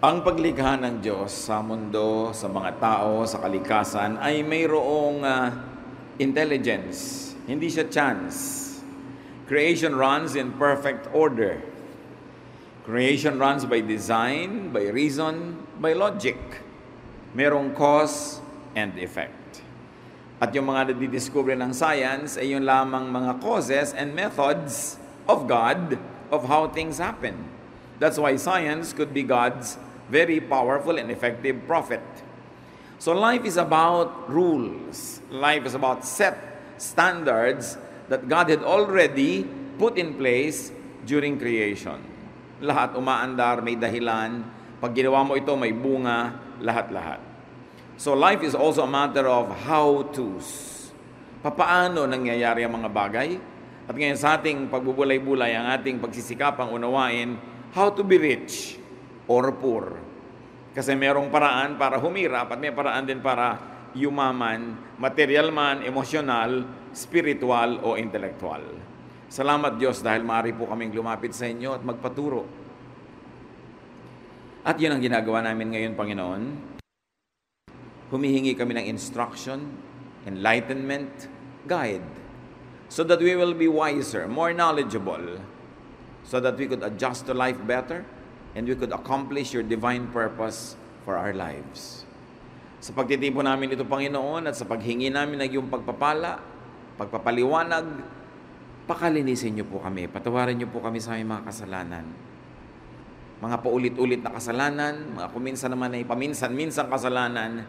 Ang paglikha ng Diyos sa mundo, sa mga tao, sa kalikasan ay mayroong ah, intelligence. Hindi siya chance. Creation runs in perfect order. Creation runs by design, by reason, by logic. Merong cause and effect. At yung mga nadidiscover ng science ay yung lamang mga causes and methods of God of how things happen. That's why science could be God's very powerful and effective prophet. So life is about rules. Life is about set standards that God had already put in place during creation. Lahat umaandar, may dahilan. Pag ginawa mo ito, may bunga, lahat-lahat. So life is also a matter of how-tos. Papaano nangyayari ang mga bagay? At ngayon sa ating pagbubulay-bulay, ang ating pagsisikapang unawain, how to be rich or poor. Kasi merong paraan para humirap at may paraan din para yumaman, material man, emosyonal, spiritual o intelektual. Salamat Diyos dahil maaari po kaming lumapit sa inyo at magpaturo. At yun ang ginagawa namin ngayon, Panginoon. Humihingi kami ng instruction, enlightenment, guide, so that we will be wiser, more knowledgeable, so that we could adjust to life better, and we could accomplish your divine purpose for our lives. Sa pagtitipo namin ito, Panginoon, at sa paghingi namin ng iyong pagpapala, pagpapaliwanag, pakalinisin niyo po kami, patawarin niyo po kami sa aming mga kasalanan. Mga paulit-ulit na kasalanan, mga kuminsan naman ay paminsan-minsan kasalanan,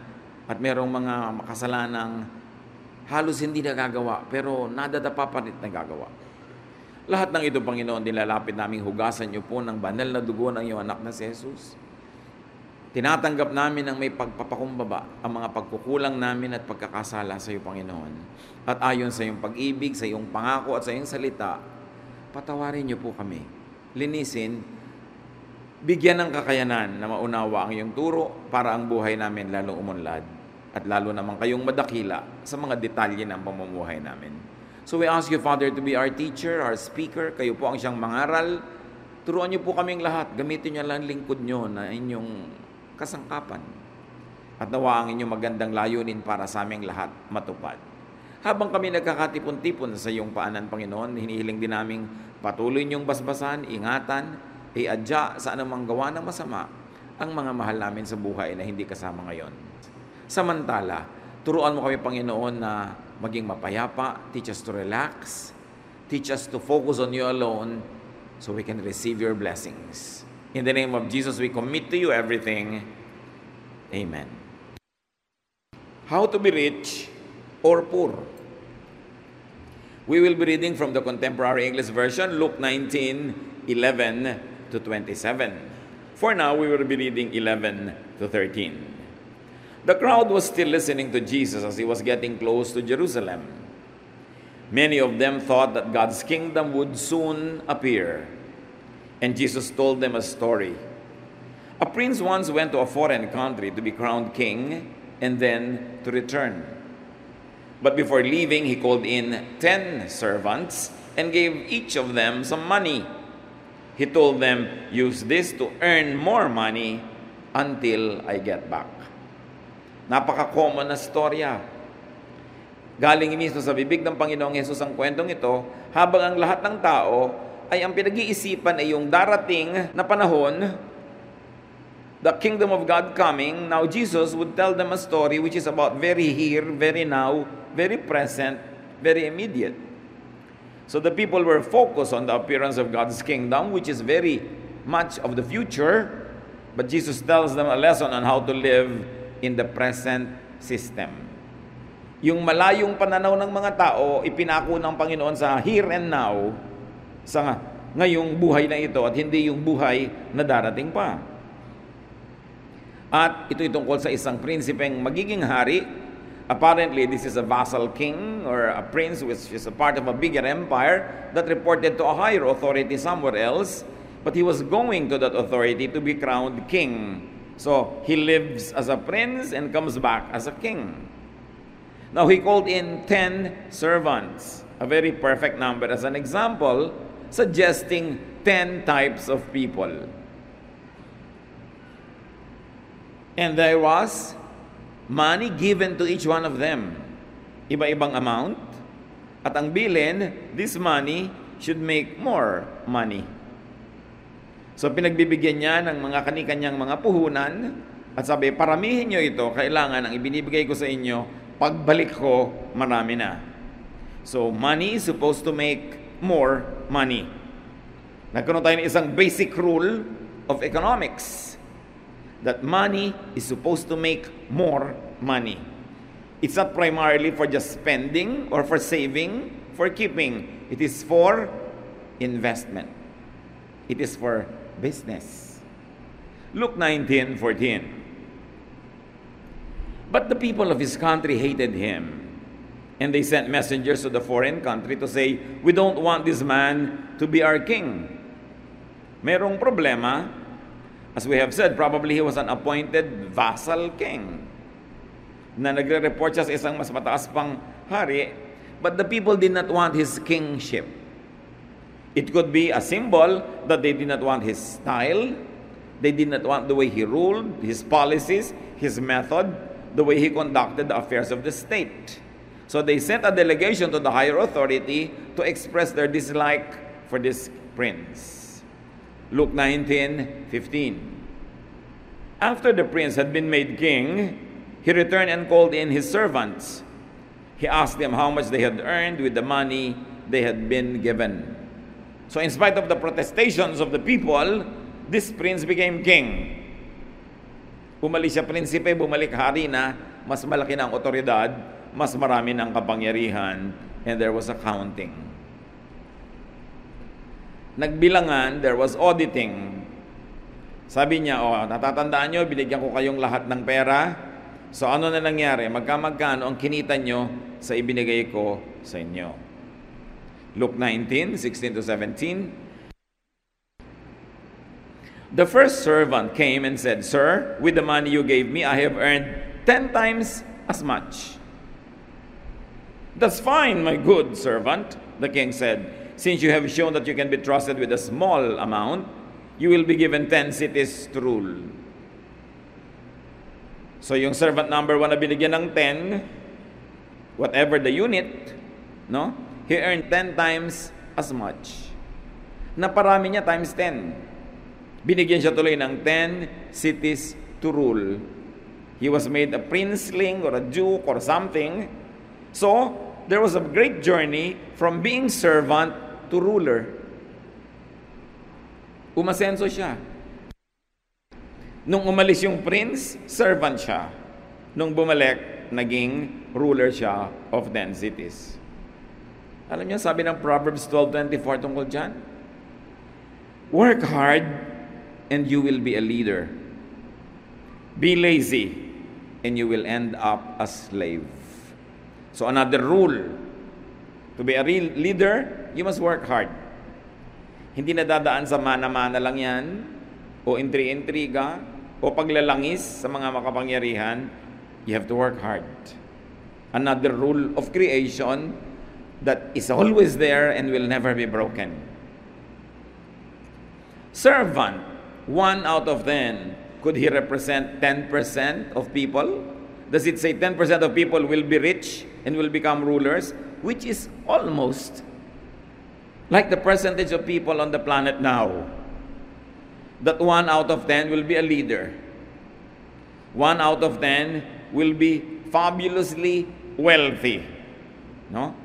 at merong mga makasalanang halos hindi nagagawa, pero nadadapa pa rin nagagawa. Lahat ng ito, Panginoon, nilalapit naming hugasan niyo po ng banal na dugo ng iyong anak na si Jesus. Tinatanggap namin ang may pagpapakumbaba ang mga pagkukulang namin at pagkakasala sa iyo, Panginoon. At ayon sa iyong pag-ibig, sa iyong pangako at sa iyong salita, patawarin niyo po kami. Linisin, bigyan ng kakayanan na maunawa ang iyong turo para ang buhay namin lalong umunlad at lalo naman kayong madakila sa mga detalye ng pamumuhay namin. So we ask you, Father, to be our teacher, our speaker. Kayo po ang siyang mangaral. Turuan niyo po kaming lahat. Gamitin niyo lang lingkod niyo na inyong kasangkapan. At nawa ang inyong magandang layunin para sa aming lahat matupad. Habang kami nagkakatipon-tipon sa iyong paanan, Panginoon, hinihiling din naming patuloy niyong basbasan, ingatan, iadya sa anumang gawa ng masama ang mga mahal namin sa buhay na hindi kasama ngayon. Samantala, turuan mo kami, Panginoon, na maging mapayapa, teach us to relax, teach us to focus on you alone so we can receive your blessings. In the name of Jesus, we commit to you everything. Amen. How to be rich or poor? We will be reading from the Contemporary English Version, Luke 19, 11 to 27. For now, we will be reading 11 to 13. The crowd was still listening to Jesus as he was getting close to Jerusalem. Many of them thought that God's kingdom would soon appear. And Jesus told them a story. A prince once went to a foreign country to be crowned king and then to return. But before leaving, he called in ten servants and gave each of them some money. He told them, Use this to earn more money until I get back. Napaka-common na storya. Galing mismo sa bibig ng Panginoong Yesus ang kwentong ito, habang ang lahat ng tao ay ang pinag-iisipan ay yung darating na panahon, the kingdom of God coming, now Jesus would tell them a story which is about very here, very now, very present, very immediate. So the people were focused on the appearance of God's kingdom, which is very much of the future, but Jesus tells them a lesson on how to live in the present system. Yung malayong pananaw ng mga tao, ipinako ng Panginoon sa here and now, sa ngayong buhay na ito at hindi yung buhay na darating pa. At ito'y tungkol sa isang prinsipeng magiging hari. Apparently, this is a vassal king or a prince which is a part of a bigger empire that reported to a higher authority somewhere else. But he was going to that authority to be crowned king. So, he lives as a prince and comes back as a king. Now, he called in 10 servants, a very perfect number as an example, suggesting 10 types of people. And there was money given to each one of them. Iba-ibang amount. At ang bilin, this money should make more money. So pinagbibigyan niya ng mga kanikanyang mga puhunan at sabi, paramihin niyo ito, kailangan ang ibinibigay ko sa inyo, pagbalik ko, marami na. So money is supposed to make more money. Nagkaroon tayo ng isang basic rule of economics that money is supposed to make more money. It's not primarily for just spending or for saving, for keeping. It is for investment. It is for business. Luke 19 14. But the people of his country hated him. And they sent messengers to the foreign country to say, We don't want this man to be our king. Merong problema. As we have said, probably he was an appointed vassal king. Na nagre-report siya sa isang mas mataas pang hari. But the people did not want his kingship. It could be a symbol that they did not want his style, they did not want the way he ruled, his policies, his method, the way he conducted the affairs of the state. So they sent a delegation to the higher authority to express their dislike for this prince. Luke 19 15. After the prince had been made king, he returned and called in his servants. He asked them how much they had earned with the money they had been given. So, in spite of the protestations of the people, this prince became king. Umalis siya prinsipe, bumalik hari na, mas malaki na ang otoridad, mas marami ng kapangyarihan, and there was accounting. Nagbilangan, there was auditing. Sabi niya, oh, natatandaan nyo, binigyan ko kayong lahat ng pera. So ano na nangyari? Magkamagkano ang kinita nyo sa ibinigay ko sa inyo? Luke 19, 16 to 17. The first servant came and said, Sir, with the money you gave me, I have earned ten times as much. That's fine, my good servant, the king said. Since you have shown that you can be trusted with a small amount, you will be given ten cities to rule. So yung servant number one na binigyan ng 10, whatever the unit, no? He earned 10 times as much. Naparami niya times 10. Binigyan siya tuloy ng 10 cities to rule. He was made a princeling or a duke or something. So, there was a great journey from being servant to ruler. Umasenso siya. Nung umalis yung prince, servant siya. Nung bumalik, naging ruler siya of 10 cities. Alam niyo, sabi ng Proverbs 12.24 tungkol dyan, Work hard and you will be a leader. Be lazy and you will end up a slave. So another rule, to be a real leader, you must work hard. Hindi na dadaan sa mana-mana lang yan, o intri-intriga, o paglalangis sa mga makapangyarihan. You have to work hard. Another rule of creation, that is always there and will never be broken. Servant, one out of ten, could he represent 10% of people? Does it say 10% of people will be rich and will become rulers? Which is almost like the percentage of people on the planet now. That one out of 10 will be a leader. One out of 10 will be fabulously wealthy. No?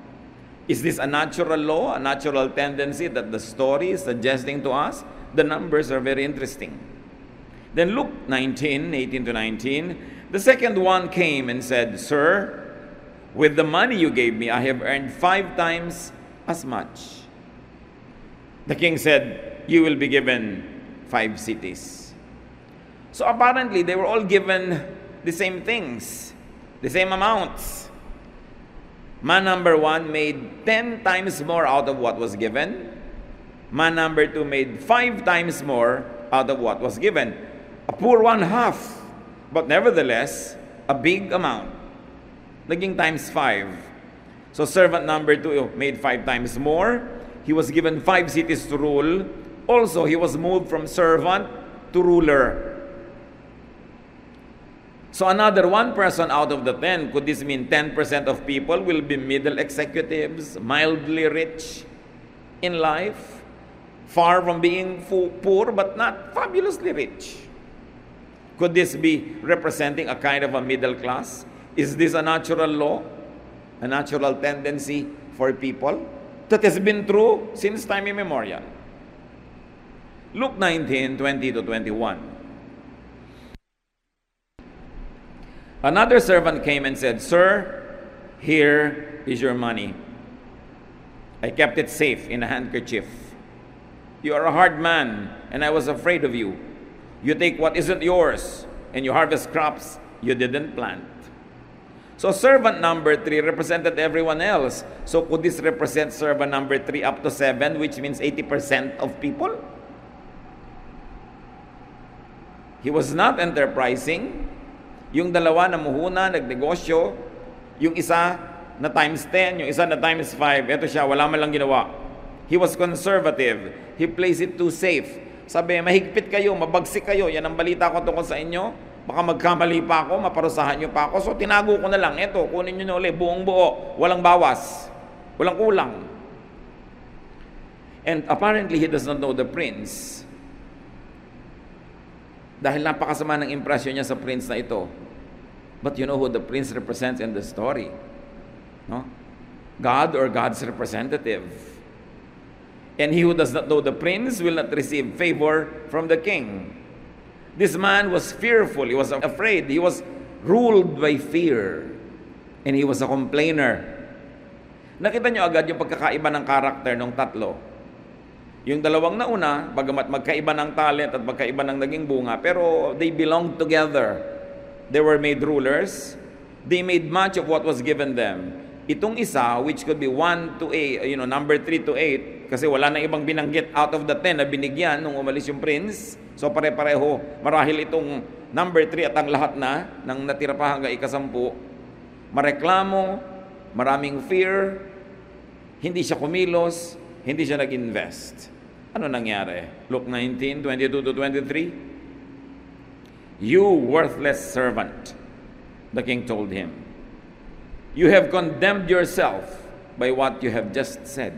Is this a natural law, a natural tendency that the story is suggesting to us? The numbers are very interesting. Then Luke 19, 18 to 19, the second one came and said, Sir, with the money you gave me, I have earned five times as much. The king said, You will be given five cities. So apparently, they were all given the same things, the same amounts. Man number one made 10 times more out of what was given. Man number two made five times more out of what was given. A poor one half, but nevertheless, a big amount. Naging times five. So servant number two oh, made five times more. He was given five cities to rule. Also, he was moved from servant to ruler. So another one person out of the 10, could this mean 10% of people will be middle executives, mildly rich in life, far from being poor but not fabulously rich? Could this be representing a kind of a middle class? Is this a natural law? A natural tendency for people? That has been true since time immemorial. Luke 19, 20 to 21. Another servant came and said, Sir, here is your money. I kept it safe in a handkerchief. You are a hard man, and I was afraid of you. You take what isn't yours, and you harvest crops you didn't plant. So servant number three represented everyone else. So could this represent servant number three up to seven, which means 80% of people? He was not enterprising. Yung dalawa na muhuna, nagnegosyo. Yung isa na times 10, yung isa na times 5. Ito siya, wala man lang ginawa. He was conservative. He plays it too safe. Sabi, mahigpit kayo, mabagsik kayo. Yan ang balita ko tungkol sa inyo. Baka magkamali pa ako, maparusahan nyo pa ako. So tinago ko na lang. Eto, kunin nyo na ulit, buong buo. Walang bawas. Walang kulang. And apparently, he does not know the prince. Dahil napakasama ng impresyon niya sa prince na ito. But you know who the prince represents in the story? No? God or God's representative. And he who does not know the prince will not receive favor from the king. This man was fearful, he was afraid, he was ruled by fear, and he was a complainer. Nakita nyo agad yung pagkakaiba ng karakter ng tatlo. Yung dalawang nauna, bagamat magkaiba ng talent at magkaiba ng naging bunga, pero they belonged together. They were made rulers. They made much of what was given them. Itong isa, which could be 1 to 8, you know, number 3 to 8, kasi wala nang ibang binanggit out of the 10 na binigyan nung umalis yung prince. So pare-pareho, marahil itong number 3 at ang lahat na ng natira pa hanggang ikasampu. Mareklamo, maraming fear, hindi siya kumilos, hindi siya nag-invest. Ano nangyari? Luke 19, 22 to 23. You worthless servant, the king told him. You have condemned yourself by what you have just said.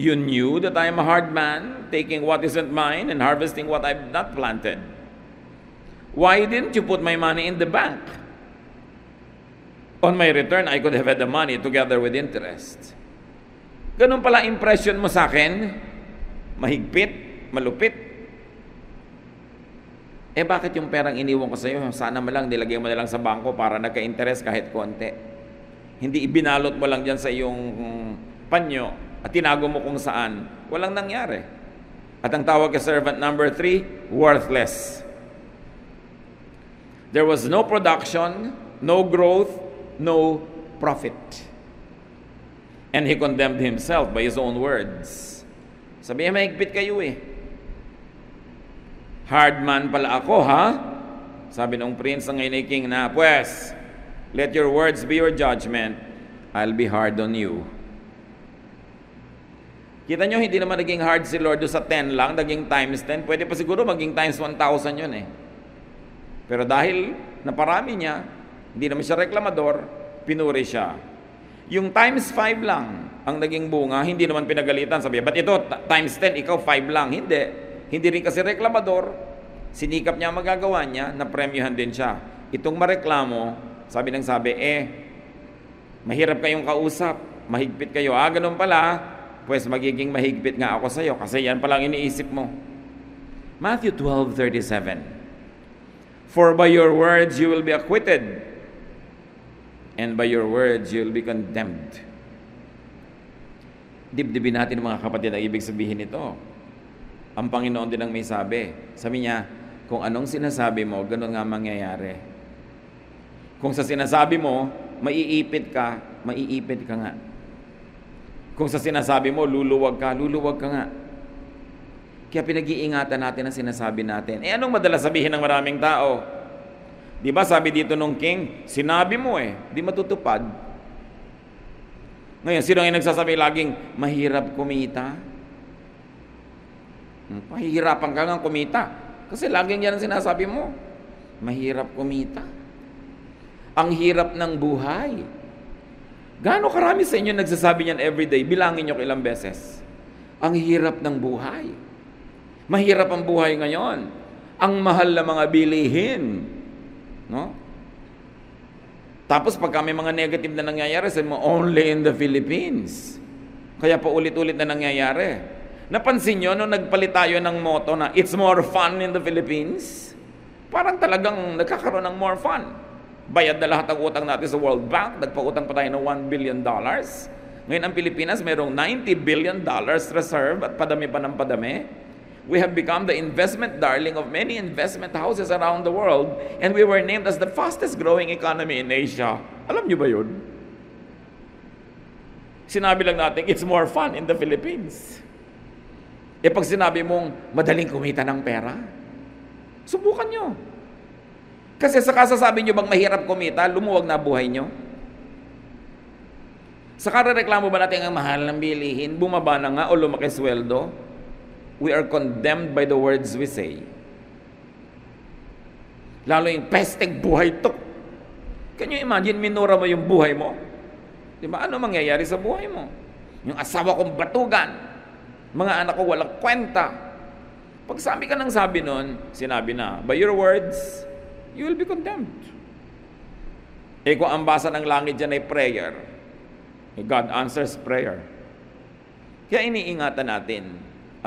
You knew that I am a hard man, taking what isn't mine and harvesting what I've not planted. Why didn't you put my money in the bank? On my return, I could have had the money together with interest. Ganun pala impression mo sa akin? Mahigpit? Malupit? Eh bakit yung perang iniwan ko sa iyo, sana mo lang nilagay mo na lang sa bangko para nagka-interest kahit konti? Hindi ibinalot mo lang dyan sa iyong panyo at tinago mo kung saan, walang nangyari. At ang tawag kay servant number three, worthless. There was no production, no growth, no profit. And he condemned himself by his own words. Sabi niya, mahigpit kayo eh. Hard man pala ako, ha? Sabi ng prince ng ngayon king na, Pues, let your words be your judgment. I'll be hard on you. Kita nyo, hindi naman naging hard si Lord sa 10 lang, naging times 10. Pwede pa siguro maging times 1,000 yun eh. Pero dahil naparami niya, hindi naman siya reklamador, pinuri siya. Yung times 5 lang ang naging bunga, hindi naman pinagalitan. Sabi, but ito, times 10, ikaw 5 lang. Hindi. Hindi rin kasi reklamador. Sinikap niya magagawa niya, na premyuhan din siya. Itong mareklamo, sabi ng sabi, eh, mahirap kayong kausap, mahigpit kayo. Ah, ganun pala, pues magiging mahigpit nga ako sa iyo kasi yan palang iniisip mo. Matthew 12:37 For by your words you will be acquitted and by your words you will be condemned. Dibdibin natin mga kapatid ang ibig sabihin nito. Ang Panginoon din ang may sabi. Sabi niya, kung anong sinasabi mo, ganun nga mangyayari. Kung sa sinasabi mo, maiipit ka, maiipit ka nga. Kung sa sinasabi mo, luluwag ka, luluwag ka nga. Kaya pinag-iingatan natin ang sinasabi natin. Eh anong madalas sabihin ng maraming tao? Di ba sabi dito nung king, sinabi mo eh, di matutupad. Ngayon, sino ang nagsasabi laging, mahirap kumita? Hmm, pahihirapan ka nga kumita. Kasi laging yan ang sinasabi mo. Mahirap kumita. Ang hirap ng buhay. Gaano karami sa inyo nagsasabi niyan everyday? Bilangin niyo ilang beses. Ang hirap ng buhay. Mahirap ang buhay ngayon. Ang mahal na mga bilihin. No? Tapos pagka may mga negative na nangyayari, sabi mo, only in the Philippines. Kaya pa ulit-ulit na nangyayari. Napansin nyo, nung nagpalit tayo ng motto na, it's more fun in the Philippines, parang talagang nagkakaroon ng more fun. Bayad na lahat ang utang natin sa World Bank, nagpautang pa tayo ng 1 billion dollars. Ngayon ang Pilipinas mayroong 90 billion dollars reserve at padami pa ng padami. We have become the investment darling of many investment houses around the world and we were named as the fastest growing economy in Asia. Alam niyo ba yun? Sinabi lang natin, it's more fun in the Philippines. E pag sinabi mong madaling kumita ng pera, subukan nyo. Kasi sa kasasabi nyo bang mahirap kumita, lumuwag na buhay nyo? Sa karareklamo ba natin ang mahal ng bilihin, bumaba na nga o lumaki sweldo? We are condemned by the words we say. Lalo yung pestek buhay to. Can you imagine, minura mo yung buhay mo? Di ba? Ano mangyayari sa buhay mo? Yung asawa kong batugan, mga anak ko walang kwenta. Pag sabi ka ng sabi nun, sinabi na, by your words, you will be condemned. Eh kung ang basa ng langit dyan ay prayer, eh, God answers prayer. Kaya iniingatan natin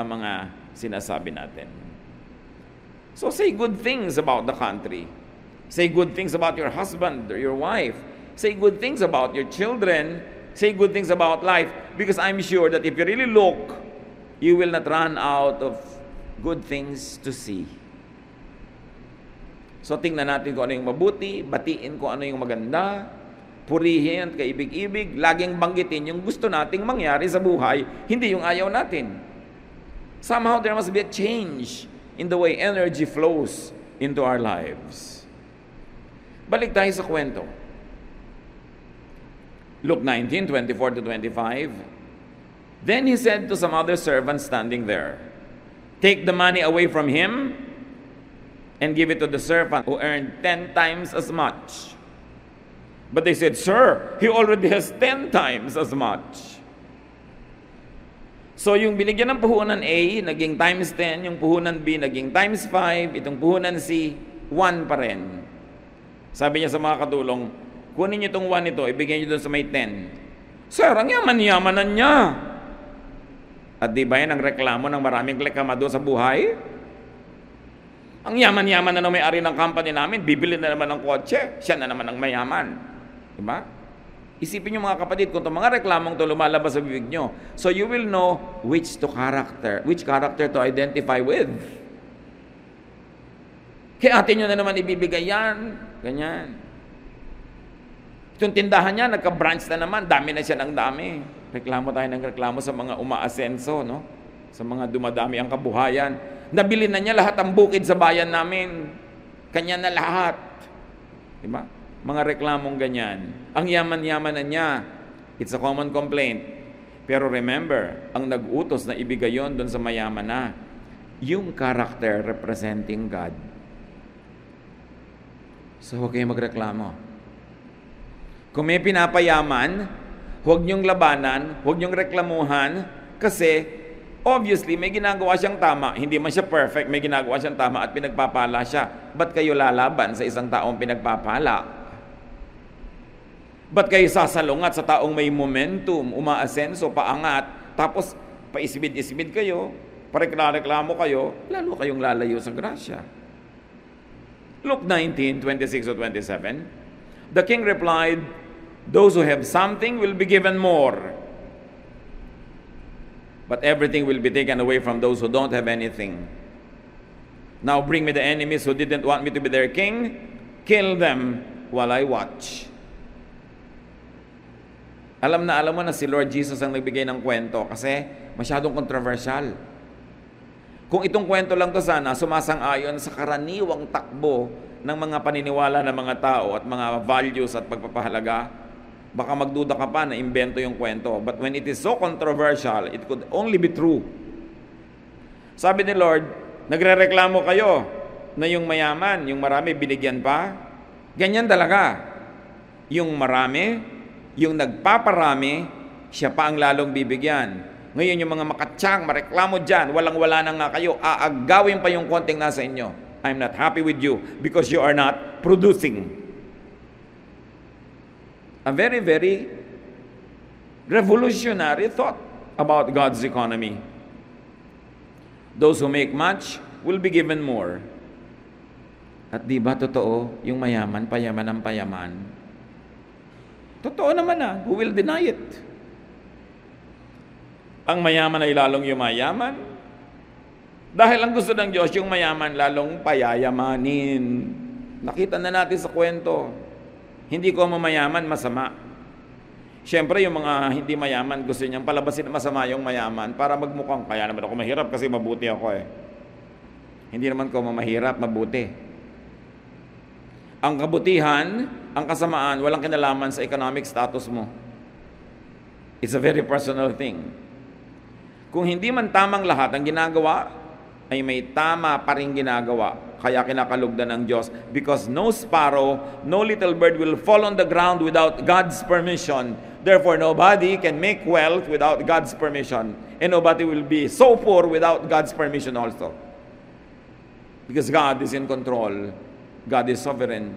ang mga sinasabi natin. So say good things about the country. Say good things about your husband or your wife. Say good things about your children. Say good things about life. Because I'm sure that if you really look, you will not run out of good things to see. So tingnan natin kung ano yung mabuti, batiin kung ano yung maganda, purihin at kaibig-ibig, laging banggitin yung gusto nating mangyari sa buhay, hindi yung ayaw natin. Somehow there must be a change in the way energy flows into our lives. Balik tayo sa kwento. Luke 19, 24 to 25. Then he said to some other servants standing there, Take the money away from him and give it to the servant who earned ten times as much. But they said, Sir, he already has ten times as much. So yung binigyan ng puhunan A, naging times 10, yung puhunan B, naging times 5, itong puhunan C, 1 pa rin. Sabi niya sa mga katulong, kunin niyo itong 1 ito, ibigay niyo doon sa may 10. Sir, ang yaman-yamanan niya. At di ba yan ang reklamo ng maraming klekamado sa buhay? Ang yaman-yaman na may-ari ng company namin, bibili na naman ng kotse, siya na naman ang mayaman. Diba? Isipin niyo mga kapatid, kung itong mga reklamong to lumalabas sa bibig nyo, so you will know which to character, which character to identify with. Kaya atin nyo na naman ibibigay yan. Ganyan. Itong tindahan niya, nagka-branch na naman, dami na siya ng dami. Reklamo tayo ng reklamo sa mga umaasenso, no? Sa mga dumadami ang kabuhayan. Nabili na niya lahat ang bukid sa bayan namin. Kanya na lahat. Diba? Mga reklamong ganyan. Ang yaman-yaman na niya. It's a common complaint. Pero remember, ang nag-utos na ibigay yon doon sa mayaman na, yung character representing God. So huwag kayong magreklamo. Kung may pinapayaman, huwag niyong labanan, huwag niyong reklamuhan, kasi obviously may ginagawa siyang tama. Hindi man siya perfect, may ginagawa siyang tama at pinagpapala siya. Ba't kayo lalaban sa isang taong pinagpapala? Ba't kayo sasalungat sa taong may momentum, umaasenso, paangat, tapos paisibid-isibid kayo, pareklamo kayo, lalo kayong lalayo sa grasya. Luke 19, 26 to 27. The king replied, Those who have something will be given more. But everything will be taken away from those who don't have anything. Now bring me the enemies who didn't want me to be their king. Kill them while I watch. Alam na alam mo na si Lord Jesus ang nagbigay ng kwento kasi masyadong controversial. Kung itong kwento lang to sana, sumasang-ayon sa karaniwang takbo ng mga paniniwala ng mga tao at mga values at pagpapahalaga, baka magduda ka pa na imbento yung kwento. But when it is so controversial, it could only be true. Sabi ni Lord, nagrereklamo kayo na yung mayaman, yung marami binigyan pa. Ganyan talaga. Yung marami, yung nagpaparami, siya pa ang lalong bibigyan. Ngayon yung mga makatsang, mareklamo dyan, walang-wala na nga kayo, aagawin pa yung konting nasa inyo. I'm not happy with you because you are not producing. A very, very revolutionary thought about God's economy. Those who make much will be given more. At di ba totoo, yung mayaman, payaman ang payaman? Totoo naman na, who will deny it? Ang mayaman ay lalong yumayaman. Dahil ang gusto ng Diyos, yung mayaman lalong payayamanin. Nakita na natin sa kwento. Hindi ko mamayaman, masama. Siyempre, yung mga hindi mayaman, gusto niyang palabasin na masama yung mayaman para magmukhang, kaya naman ako mahirap kasi mabuti ako eh. Hindi naman ko mamahirap, mabuti. Ang kabutihan, ang kasamaan, walang kinalaman sa economic status mo. It's a very personal thing. Kung hindi man tamang lahat ang ginagawa, ay may tama pa rin ginagawa. Kaya kinakalugdan ng Diyos. Because no sparrow, no little bird will fall on the ground without God's permission. Therefore, nobody can make wealth without God's permission. And nobody will be so poor without God's permission also. Because God is in control. God is sovereign.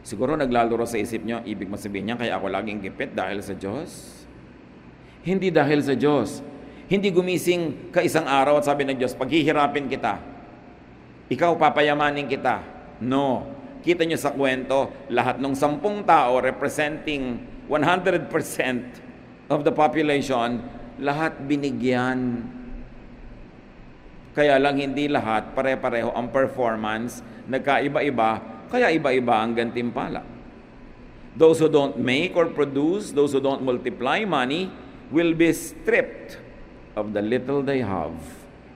Siguro naglalaro sa isip nyo, ibig masabihin niya, kaya ako laging gipit dahil sa Diyos. Hindi dahil sa Diyos. Hindi gumising ka isang araw at sabi ng Diyos, paghihirapin kita. Ikaw papayamanin kita. No. Kita nyo sa kwento, lahat ng sampung tao representing 100% of the population, lahat binigyan. Kaya lang hindi lahat pare-pareho ang performance, nagkaiba-iba, kaya iba-iba ang gantimpala. Those who don't make or produce, those who don't multiply money, will be stripped of the little they have.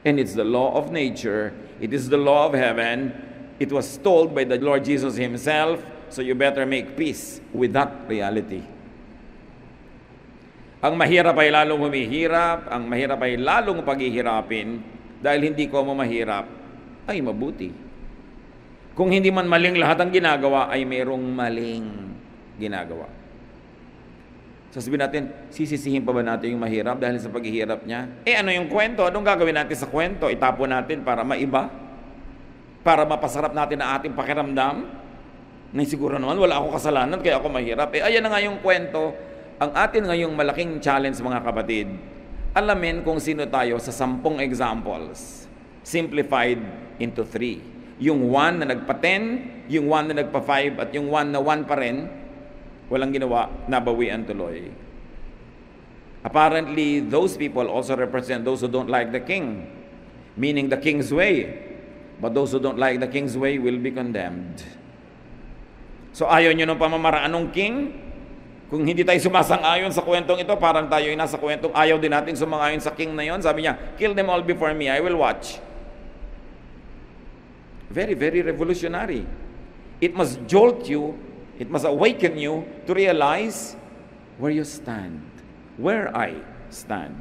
And it's the law of nature, it is the law of heaven. It was told by the Lord Jesus Himself, so you better make peace with that reality. Ang mahirap ay lalong humihirap, ang mahirap ay lalong paghihirapin, dahil hindi ko mahirap, ay mabuti. Kung hindi man maling lahat ang ginagawa, ay mayroong maling ginagawa. Sasabihin natin, sisisihin pa ba natin yung mahirap dahil sa paghihirap niya? Eh ano yung kwento? Anong gagawin natin sa kwento? Itapon natin para maiba? Para mapasarap natin ang ating pakiramdam? Na siguro naman, wala akong kasalanan kaya ako mahirap. Eh ayan na nga yung kwento. Ang atin ngayong malaking challenge mga kapatid, alamin kung sino tayo sa sampung examples. Simplified into three. Yung one na nagpa-10, yung one na nagpa-5, at yung one na one pa rin, walang ginawa, nabawian tuloy. Apparently, those people also represent those who don't like the king, meaning the king's way. But those who don't like the king's way will be condemned. So ayaw nyo ng pamamaraan ng king? Kung hindi tayo sumasang-ayon sa kwentong ito, parang tayo ay nasa kwentong ayaw din natin sumang-ayon sa king na yon. Sabi niya, kill them all before me, I will watch. Very, very revolutionary. It must jolt you It must awaken you to realize where you stand. Where I stand.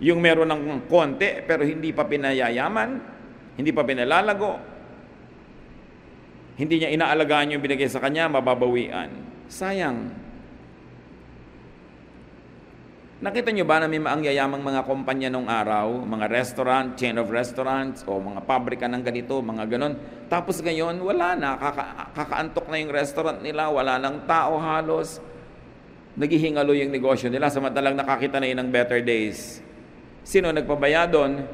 Yung meron ng konti pero hindi pa pinayayaman, hindi pa pinalalago, hindi niya inaalagaan yung binigay sa kanya, mababawian. Sayang. Nakita niyo ba na may maangyayamang mga kumpanya nung araw, mga restaurant, chain of restaurants, o mga pabrika ng ganito, mga ganon. Tapos ngayon, wala na, kaka- kakaantok na yung restaurant nila, wala nang tao halos. Naghihingalo yung negosyo nila, samantalang nakakita na yun ng better days. Sino nagpabaya doon?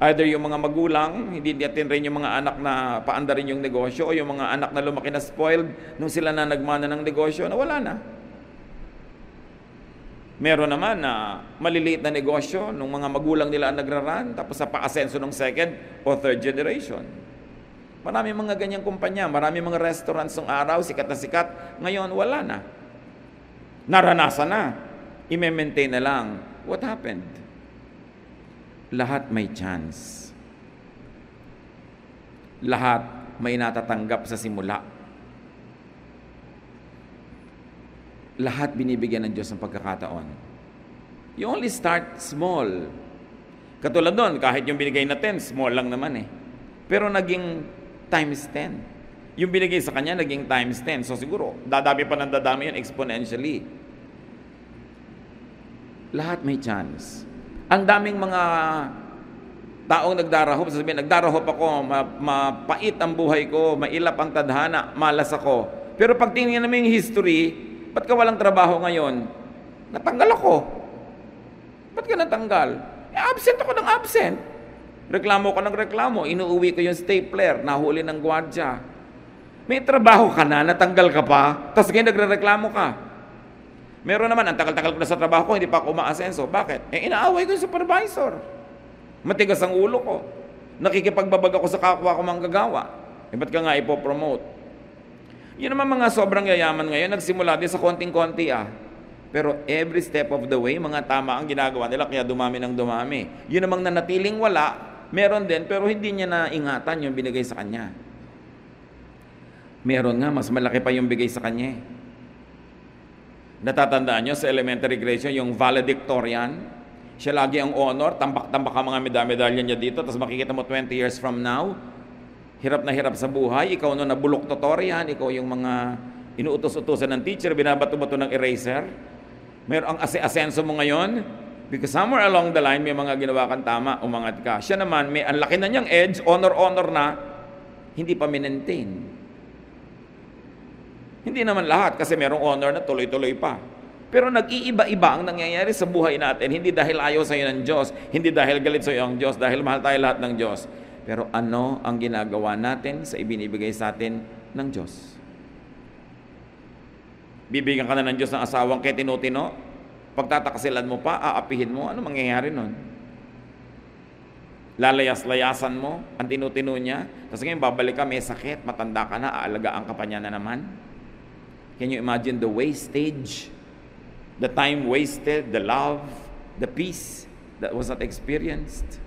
Either yung mga magulang, hindi natin rin yung mga anak na paanda rin yung negosyo, o yung mga anak na lumaki na spoiled nung sila na nagmana ng negosyo, na wala na. Meron naman na maliliit na negosyo nung mga magulang nila ang nagraran tapos sa paasenso ng second o third generation. Marami mga ganyang kumpanya, marami mga restaurants ng araw, sikat na sikat. Ngayon, wala na. Naranasan na. I-maintain na lang. What happened? Lahat may chance. Lahat may natatanggap sa simula lahat binibigyan ng Diyos ng pagkakataon. You only start small. Katulad doon, kahit yung binigay natin, small lang naman eh. Pero naging times 10. Yung binigay sa kanya, naging times 10. So siguro, dadami pa ng dadami yun exponentially. Lahat may chance. Ang daming mga taong nagdarahop, sasabihin, nagdarahop ako, mapait ang buhay ko, mailap ang tadhana, malas ako. Pero pag tingnan mo yung history, ba't ka walang trabaho ngayon? Natanggal ako. Ba't ka natanggal? Eh, absent ako ng absent. Reklamo ko ng reklamo, inuuwi ko yung stapler, nahuli ng gwardya. May trabaho ka na, natanggal ka pa, tapos ngayon nagre-reklamo ka. Meron naman, ang tagal-tagal ko na sa trabaho ko, hindi pa ako umaasenso. Bakit? Eh, inaaway ko yung supervisor. Matigas ang ulo ko. Nakikipagbabag ako sa kapwa ko manggagawa. Eh, ba't ka nga ipopromote? Yun naman mga sobrang yayaman ngayon, nagsimula din sa konting-konti ah. Pero every step of the way, mga tama ang ginagawa nila, kaya dumami ng dumami. Yun namang nanatiling wala, meron din, pero hindi niya na ingatan yung binigay sa kanya. Meron nga, mas malaki pa yung bigay sa kanya. Eh. Natatandaan nyo sa elementary grade yung valedictorian, siya lagi ang honor, tambak-tambak ang mga medalya niya dito, tapos makikita mo 20 years from now, hirap na hirap sa buhay, ikaw no nabulok tutorian, ikaw yung mga inuutos-utosan ng teacher, binabato-bato ng eraser. Meron ang ase-asenso mo ngayon, because somewhere along the line, may mga ginawa kang tama, umangat ka. Siya naman, may ang laki na niyang edge, honor-honor na, hindi pa minentain. Hindi naman lahat, kasi merong honor na tuloy-tuloy pa. Pero nag-iiba-iba ang nangyayari sa buhay natin, hindi dahil ayaw sa iyo ng Diyos, hindi dahil galit sa iyo ang Diyos, dahil mahal tayo lahat ng Diyos. Pero ano ang ginagawa natin sa ibinibigay sa atin ng Diyos? Bibigyan ka na ng Diyos ng asawang kay tinutino, pagtatakasilan mo pa, aapihin mo, ano mangyayari nun? Lalayas-layasan mo ang tinutino niya, tapos ngayon babalik ka, may sakit, matanda ka na, aalagaan ka pa niya na naman. Can you imagine the wastage the time wasted, the love, the peace that was not experienced.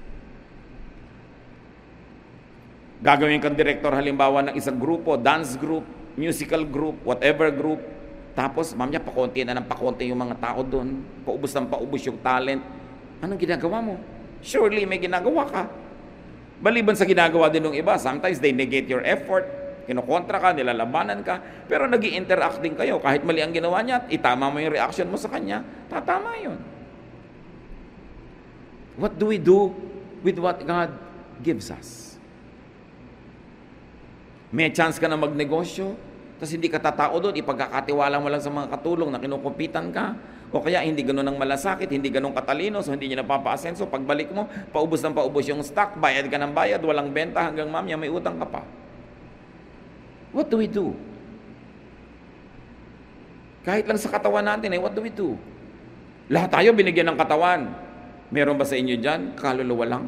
Gagawin kang director halimbawa ng isang grupo, dance group, musical group, whatever group. Tapos, ma'am niya, pakonti na ng pakonti yung mga tao doon. Paubos ng paubos yung talent. Anong ginagawa mo? Surely may ginagawa ka. Baliban sa ginagawa din ng iba, sometimes they negate your effort Kinokontra ka, nilalabanan ka, pero nag interact din kayo. Kahit mali ang ginawa niya, itama mo yung reaction mo sa kanya, tatama yun. What do we do with what God gives us? May chance ka na magnegosyo, tapos hindi ka tatao doon, ipagkakatiwala mo lang sa mga katulong na kinukupitan ka, o kaya hindi ganun ang malasakit, hindi ganun katalino, so hindi niya napapaasenso. Pagbalik mo, paubos ng paubos yung stock, bayad ka ng bayad, walang benta hanggang mamaya may utang ka pa. What do we do? Kahit lang sa katawan natin, eh, what do we do? Lahat tayo binigyan ng katawan. Meron ba sa inyo dyan? Kaluluwa lang?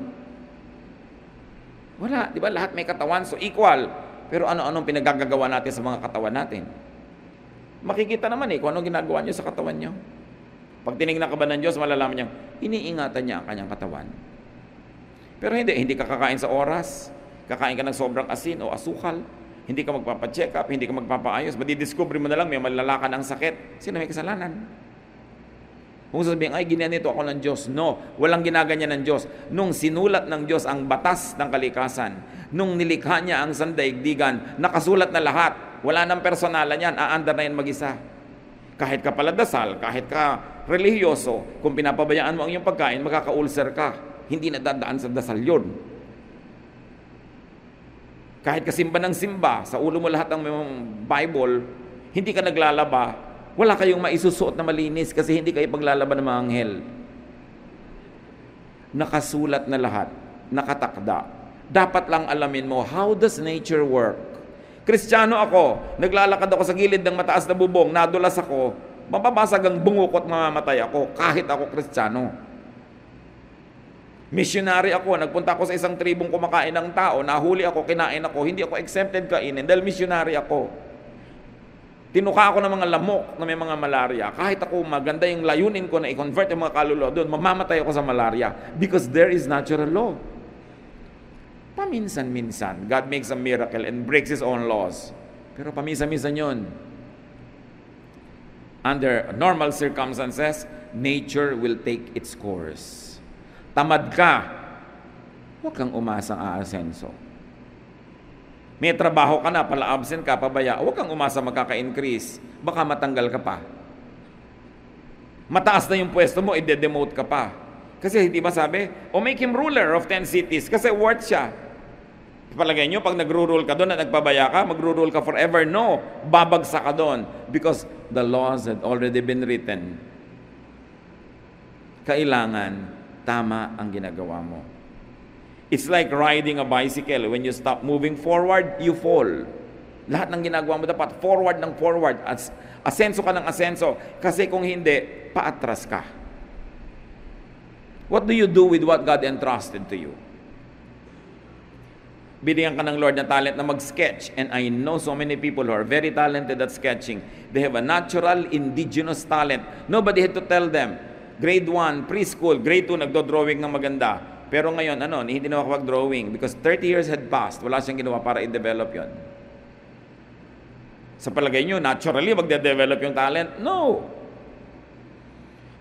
Wala. Di ba? Lahat may katawan, so equal. Pero ano-anong pinagagagawa natin sa mga katawan natin? Makikita naman eh kung anong ginagawa niyo sa katawan niyo. Pag tinignan ka ba ng Diyos, malalaman niya, iniingatan niya ang kanyang katawan. Pero hindi, hindi ka kakain sa oras, kakain ka ng sobrang asin o asukal, hindi ka magpapacheck up, hindi ka magpapaayos, madidiscover mo na lang may malalakan ang sakit. Sino may kasalanan? Kung sasabihin, ay, ginanito ako ng Diyos. No, walang ginaganyan ng Diyos. Nung sinulat ng Diyos ang batas ng kalikasan, nung nilikha niya ang sandaigdigan, nakasulat na lahat. Wala nang personalan yan, aandar na yan mag-isa. Kahit ka paladasal, kahit ka relihiyoso, kung pinapabayaan mo ang iyong pagkain, makaka-ulcer ka. Hindi na dadaan sa dasal yun. Kahit kasimba ng simba, sa ulo mo lahat ng Bible, hindi ka naglalaba, wala kayong maisusuot na malinis kasi hindi kayo paglalaban ng mga anghel. Nakasulat na lahat, nakatakda. Dapat lang alamin mo, how does nature work? Kristiyano ako, naglalakad ako sa gilid ng mataas na bubong, nadulas ako, mababasag ang bungukot mamamatay ako kahit ako Kristiyano. Missionary ako, nagpunta ako sa isang tribong kumakain ng tao, nahuli ako, kinain ako, hindi ako exempted kainin dahil missionary ako. Tinuka ako ng mga lamok na may mga malaria. Kahit ako maganda yung layunin ko na i-convert yung mga kaluluwa doon, mamamatay ako sa malaria because there is natural law. Paminsan-minsan, God makes a miracle and breaks His own laws. Pero paminsan-minsan yun. Under normal circumstances, nature will take its course tamad ka, huwag kang umasang aasenso. May trabaho ka na, pala absent ka, pabaya, huwag kang umasa magkaka-increase. Baka matanggal ka pa. Mataas na yung pwesto mo, i-demote ka pa. Kasi hindi ba sabi, o make him ruler of 10 cities kasi worth siya. Palagay nyo, pag nagro-rule ka doon at nagpabaya ka, magro-rule ka forever. No, babagsak ka doon because the laws had already been written. Kailangan tama ang ginagawa mo. It's like riding a bicycle. When you stop moving forward, you fall. Lahat ng ginagawa mo dapat forward ng forward. As, asenso ka ng asenso. Kasi kung hindi, paatras ka. What do you do with what God entrusted to you? Binigyan ka ng Lord na talent na mag-sketch. And I know so many people who are very talented at sketching. They have a natural, indigenous talent. Nobody had to tell them. Grade 1, preschool, grade 2, nagdo-drawing ng maganda pero ngayon, ano, hindi na makapag-drawing because 30 years had passed. Wala siyang ginawa para i-develop yon. Sa palagay nyo, naturally, magde-develop yung talent? No!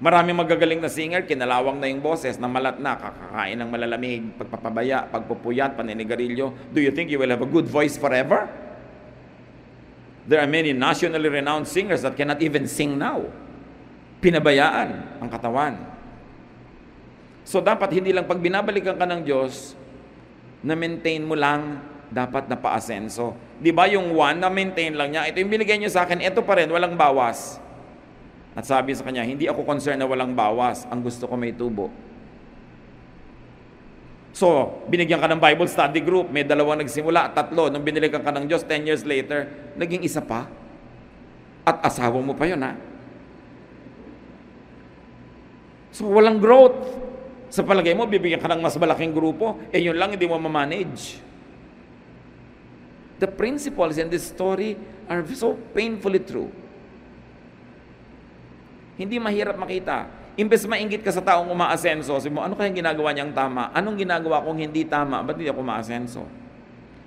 Maraming magagaling na singer, kinalawang na yung boses, na malat na, kakakain ng malalamig, pagpapabaya, pagpupuyat, paninigarilyo. Do you think you will have a good voice forever? There are many nationally renowned singers that cannot even sing now. Pinabayaan ang katawan. So dapat hindi lang pag binabalikan ka ng Diyos, na maintain mo lang dapat na pa-asenso. Di ba yung one na maintain lang niya, ito yung binigay niyo sa akin, ito pa rin, walang bawas. At sabi sa kanya, hindi ako concerned na walang bawas, ang gusto ko may tubo. So, binigyan ka ng Bible study group, may dalawang nagsimula, tatlo, nung binilikan ka ng Diyos, 10 years later, naging isa pa. At asawa mo pa yun, ha? So, walang growth. Sa palagay mo, bibigyan ka ng mas malaking grupo, eh yun lang hindi mo ma-manage. The principles in this story are so painfully true. Hindi mahirap makita. Imbes mainggit ka sa taong umaasenso, sabi mo, ano kayang ginagawa niyang tama? Anong ginagawa kong hindi tama? Ba't hindi ako umaasenso?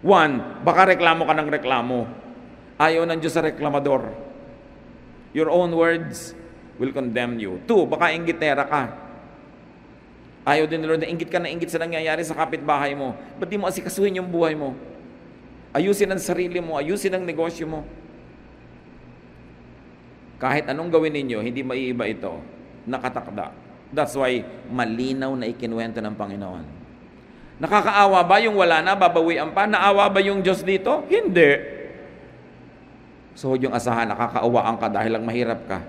One, baka reklamo ka ng reklamo. Ayaw ng Diyos sa reklamador. Your own words will condemn you. Two, baka inggitera ka. Ayaw din ni Lord na ingit ka na ingit sa nangyayari sa kapitbahay mo. Ba't di mo asikasuhin yung buhay mo? Ayusin ang sarili mo, ayusin ang negosyo mo. Kahit anong gawin ninyo, hindi maiiba ito. Nakatakda. That's why malinaw na ikinuwento ng Panginoon. Nakakaawa ba yung wala na, babawian pa? Naawa ba yung Diyos dito? Hindi. So yung asahan, nakakaawaan ka dahil lang mahirap ka.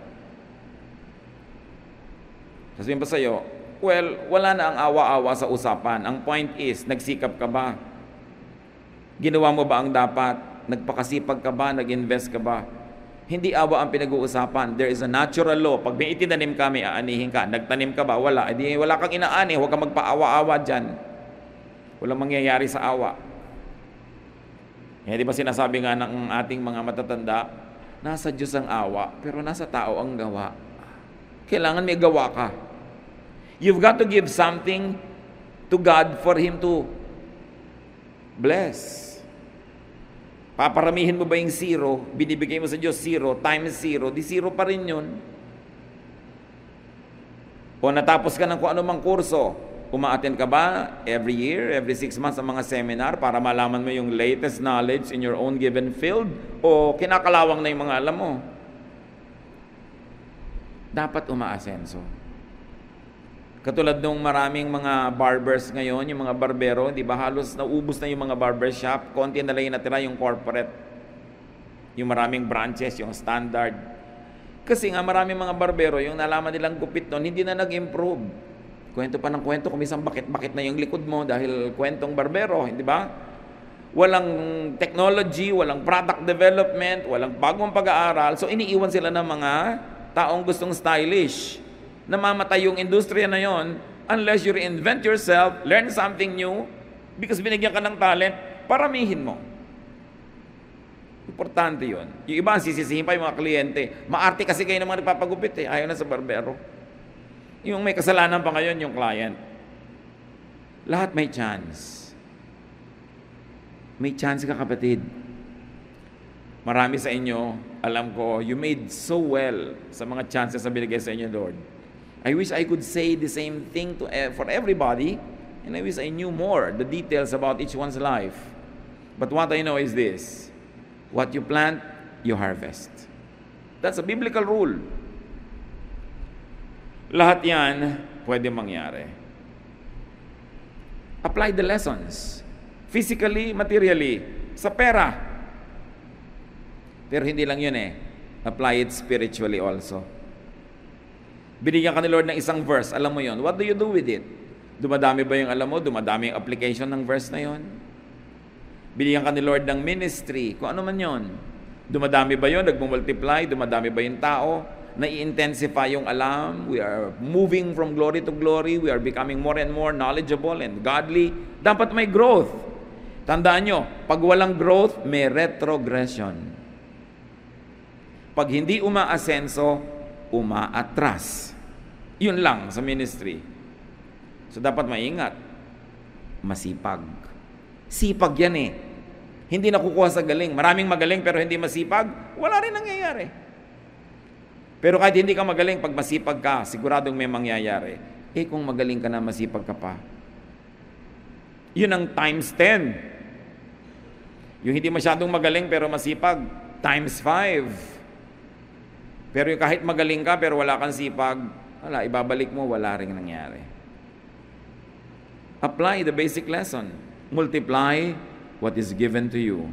Sabihin pa sa'yo, Well, wala na ang awa-awa sa usapan. Ang point is, nagsikap ka ba? Ginawa mo ba ang dapat? Nagpakasipag ka ba? Nag-invest ka ba? Hindi awa ang pinag-uusapan. There is a natural law. Pag may itinanim ka, may aanihin ka. Nagtanim ka ba? Wala. Edi, wala kang inaani. Huwag kang magpaawa-awa dyan. Walang mangyayari sa awa. Eh, di ba sinasabi nga ng ating mga matatanda, nasa Diyos ang awa, pero nasa tao ang gawa. Kailangan may gawa ka. You've got to give something to God for Him to bless. Paparamihin mo ba yung zero? Binibigay mo sa Diyos zero times zero, di zero pa rin yun. O natapos ka ng kung anumang kurso, umaattend ka ba every year, every six months sa mga seminar para malaman mo yung latest knowledge in your own given field? O kinakalawang na yung mga alam mo? Dapat umaasenso. Katulad nung maraming mga barbers ngayon, yung mga barbero, di ba halos naubos na yung mga barbershop, konti na lang yung natira yung corporate. Yung maraming branches, yung standard. Kasi nga maraming mga barbero, yung nalaman nilang gupit noon, hindi na nag-improve. Kwento pa ng kwento, kumisang bakit-bakit na yung likod mo dahil kwentong barbero, hindi ba? Walang technology, walang product development, walang bagong pag-aaral. So iniiwan sila ng mga taong gustong stylish namamatay yung industriya na yon unless you reinvent yourself, learn something new, because binigyan ka ng talent, paramihin mo. Importante yon. Yung iba, sisisihin pa yung mga kliyente. Maarte kasi kayo ng mga nagpapagupit eh. Ayaw na sa barbero. Yung may kasalanan pa ngayon, yung client. Lahat may chance. May chance ka kapatid. Marami sa inyo, alam ko, you made so well sa mga chances na binigay sa inyo, Lord. I wish I could say the same thing to, for everybody, and I wish I knew more the details about each one's life. But what I know is this what you plant, you harvest. That's a biblical rule. Lahat yan pwede mangyari. Apply the lessons. Physically, materially, sa pera. Pero hindi lang yun eh. Apply it spiritually also. Binigyan ka ni Lord ng isang verse, alam mo yon. What do you do with it? Dumadami ba yung alam mo? Dumadami yung application ng verse na yon? Binigyan ka ni Lord ng ministry, kung ano man yon. Dumadami ba yon? Nagmumultiply? Dumadami ba yung tao? Nai-intensify yung alam? We are moving from glory to glory. We are becoming more and more knowledgeable and godly. Dapat may growth. Tandaan nyo, pag walang growth, may retrogression. Pag hindi umaasenso, umaatras. Yun lang sa ministry. So dapat maingat. Masipag. Sipag yan eh. Hindi nakukuha sa galing. Maraming magaling pero hindi masipag, wala rin nangyayari. Pero kahit hindi ka magaling, pag masipag ka, siguradong may mangyayari. Eh kung magaling ka na, masipag ka pa. Yun ang times 10. Yung hindi masyadong magaling pero masipag, times 5. Pero yung kahit magaling ka pero wala kang sipag, wala, ibabalik mo, wala rin nangyari. Apply the basic lesson. Multiply what is given to you.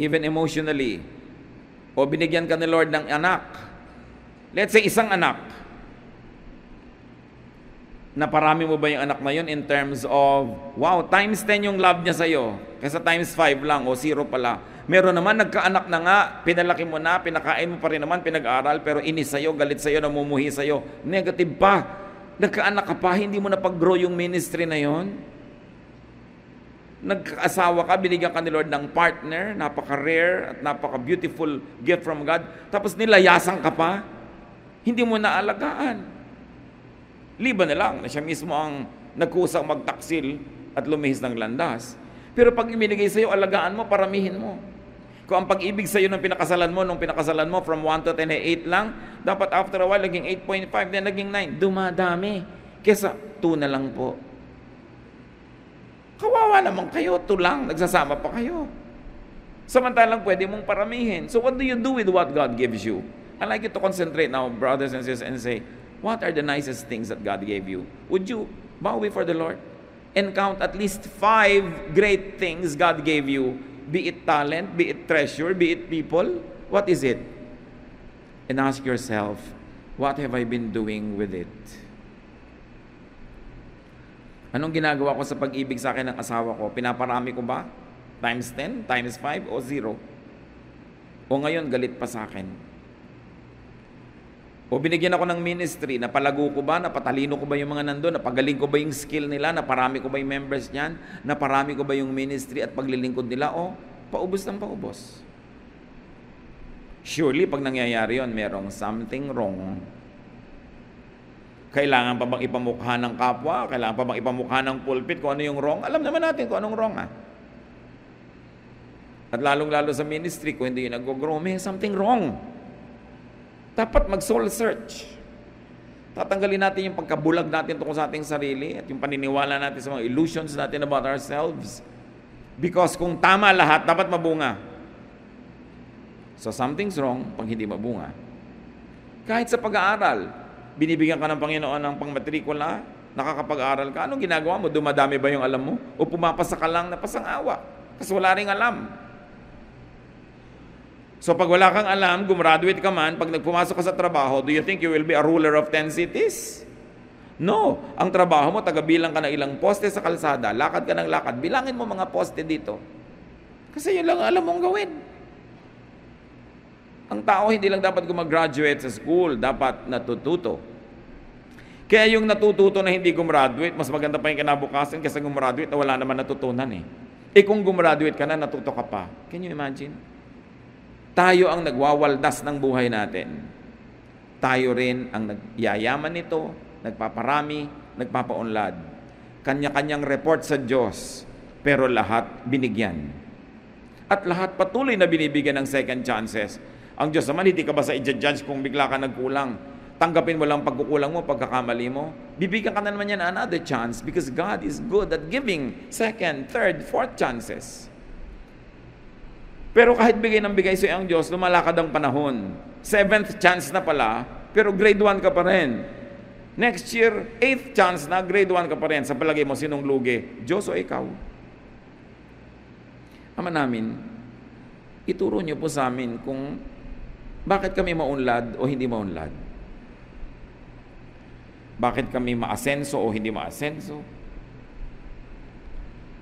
Even emotionally. O binigyan ka ni Lord ng anak. Let's say isang anak. Naparami mo ba yung anak na yun in terms of, wow, times 10 yung love niya sa'yo. Kaysa times 5 lang o 0 pala. Meron naman, nagkaanak na nga, pinalaki mo na, pinakain mo pa rin naman, pinag-aral, pero inis sa'yo, galit sa'yo, namumuhi sa'yo. Negative pa. Nagkaanak ka pa, hindi mo na pag-grow yung ministry na yon. Nagkaasawa ka, binigyan ka ni Lord ng partner, napaka-rare at napaka-beautiful gift from God, tapos nilayasan ka pa, hindi mo na alagaan. Liban na lang na siya mismo ang nagkusang magtaksil at lumihis ng landas. Pero pag ibinigay sa iyo, alagaan mo, paramihin mo. Kung ang pag-ibig sa iyo nung pinakasalan mo, nung pinakasalan mo from 1 to 10 ay 8 lang, dapat after a while, naging 8.5, then naging 9. Dumadami. Kesa 2 na lang po. Kawawa naman kayo, 2 lang, nagsasama pa kayo. Samantalang pwede mong paramihin. So what do you do with what God gives you? I'd like you to concentrate now, brothers and sisters, and say, What are the nicest things that God gave you? Would you bow before the Lord and count at least five great things God gave you? Be it talent, be it treasure, be it people. What is it? And ask yourself, what have I been doing with it? Anong ginagawa ko sa pag-ibig sa akin ng asawa ko? Pinaparami ko ba? Times 10, times 5, o 0? O ngayon, galit pa sa akin? O binigyan ako ng ministry, napalago ko ba, napatalino ko ba yung mga nandun, napagaling ko ba yung skill nila, naparami ko ba yung members niyan, naparami ko ba yung ministry at paglilingkod nila, o paubos ng paubos. Surely, pag nangyayari yon merong something wrong. Kailangan pa bang ipamukha ng kapwa? Kailangan pa bang ipamukha ng pulpit kung ano yung wrong? Alam naman natin kung anong wrong, ha? At lalong-lalo sa ministry, kung hindi yun nag-grow, may something wrong. Dapat mag-soul search. Tatanggalin natin yung pagkabulag natin tungkol sa ating sarili at yung paniniwala natin sa mga illusions natin about ourselves. Because kung tama lahat, dapat mabunga. So something's wrong pag hindi mabunga. Kahit sa pag-aaral, binibigyan ka ng Panginoon ng pangmatrikula, nakakapag-aaral ka, anong ginagawa mo? Dumadami ba yung alam mo? O pumapasa ka lang na pasangawa? Kasi wala ring alam. So pag wala kang alam, gumraduate ka man, pag nagpumasok ka sa trabaho, do you think you will be a ruler of 10 cities? No. Ang trabaho mo, tagabilang ka ng ilang poste sa kalsada, lakad ka ng lakad, bilangin mo mga poste dito. Kasi yun lang alam mong gawin. Ang tao hindi lang dapat gumagraduate sa school, dapat natututo. Kaya yung natututo na hindi gumraduate, mas maganda pa yung kinabukasan kasi gumraduate na wala naman natutunan eh. Eh kung gumraduate ka na, natuto ka pa. Can you imagine? Tayo ang nagwawaldas ng buhay natin. Tayo rin ang nagyayaman nito, nagpaparami, nagpapaunlad. Kanya-kanyang report sa Diyos, pero lahat binigyan. At lahat patuloy na binibigyan ng second chances. Ang Diyos naman, hindi ka ba sa i-judge kung bigla ka nagkulang? tanggapin mo lang pagkukulang mo, pagkakamali mo, bibigyan ka na naman yan another chance because God is good at giving second, third, fourth chances. Pero kahit bigay ng bigay sa ang Diyos, lumalakad ang panahon. Seventh chance na pala, pero grade 1 ka pa rin. Next year, eighth chance na, grade 1 ka pa rin. Sa palagay mo, sinong lugi? Diyos o ikaw? Ama namin, ituro niyo po sa amin kung bakit kami maunlad o hindi maunlad. Bakit kami maasenso o hindi maasenso?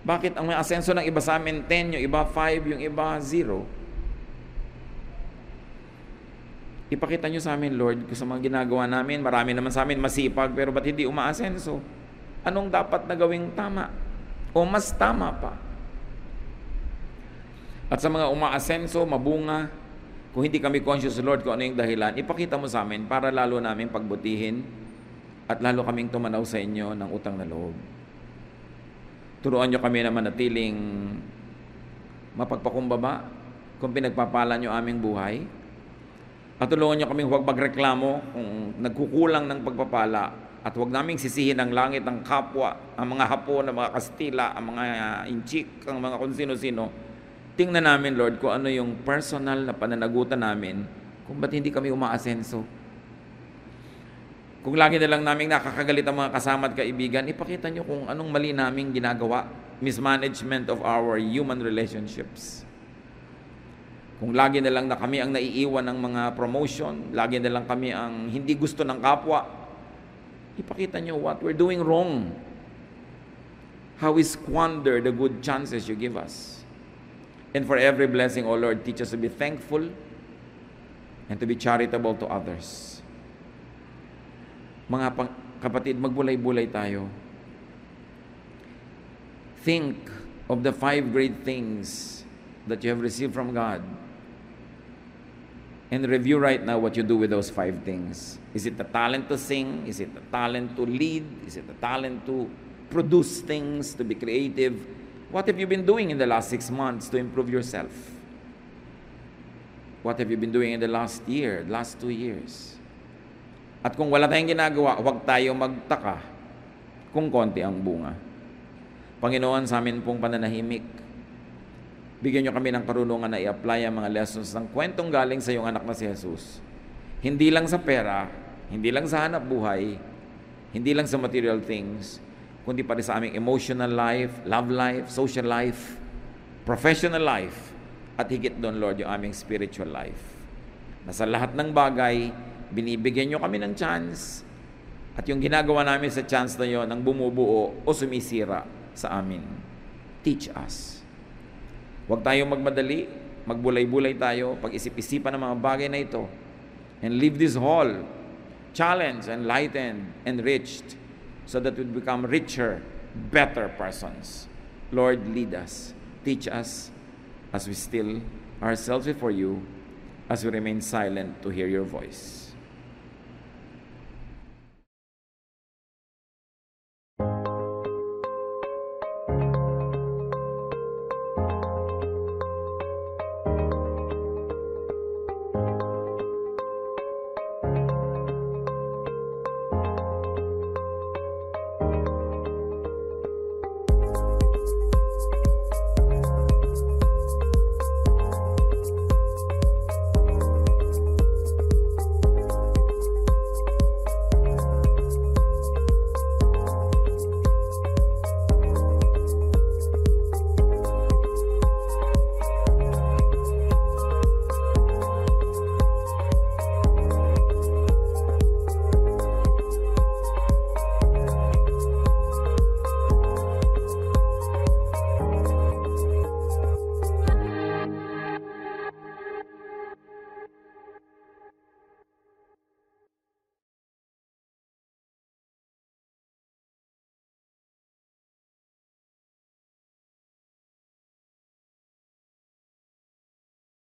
Bakit ang may asenso ng iba sa amin 10, yung iba 5, yung iba 0? Ipakita nyo sa amin, Lord, sa mga ginagawa namin, marami naman sa amin masipag, pero ba't hindi umaasenso? Anong dapat na gawing tama? O mas tama pa? At sa mga umaasenso, mabunga, kung hindi kami conscious, Lord, kung ano yung dahilan, ipakita mo sa amin para lalo namin pagbutihin at lalo kaming tumanaw sa inyo ng utang na loob. Turuan nyo kami na manatiling mapagpakumbaba kung pinagpapala nyo aming buhay. At tulungan nyo kaming huwag magreklamo kung nagkukulang ng pagpapala at huwag naming sisihin ang langit ng kapwa, ang mga Hapon, ang mga Kastila, ang mga Inchik, ang mga kung sino-sino. Tingnan namin, Lord, kung ano yung personal na pananagutan namin kung ba't hindi kami umaasenso kung lagi na lang namin nakakagalit ang mga kasama at kaibigan, ipakita nyo kung anong mali namin ginagawa. Mismanagement of our human relationships. Kung lagi na lang na kami ang naiiwan ng mga promotion, lagi na lang kami ang hindi gusto ng kapwa, ipakita nyo what we're doing wrong. How we squander the good chances you give us. And for every blessing, O Lord, teach us to be thankful and to be charitable to others. Mga kapatid, magbulay-bulay tayo. Think of the five great things that you have received from God. And review right now what you do with those five things. Is it the talent to sing? Is it the talent to lead? Is it the talent to produce things, to be creative? What have you been doing in the last six months to improve yourself? What have you been doing in the last year, last two years? At kung wala tayong ginagawa, huwag tayo magtaka kung konti ang bunga. Panginoon, sa amin pong pananahimik, bigyan nyo kami ng karunungan na i-apply ang mga lessons ng kwentong galing sa iyong anak na si Jesus. Hindi lang sa pera, hindi lang sa hanap buhay, hindi lang sa material things, kundi pati sa aming emotional life, love life, social life, professional life, at higit doon, Lord, yung aming spiritual life. Na sa lahat ng bagay, binibigyan nyo kami ng chance at yung ginagawa namin sa chance na yon ang bumubuo o sumisira sa amin. Teach us. Huwag tayong magmadali, magbulay-bulay tayo, pag-isip-isipan ng mga bagay na ito, and leave this hall challenged, enlightened, enriched, so that we become richer, better persons. Lord, lead us, teach us as we still ourselves before you, as we remain silent to hear your voice.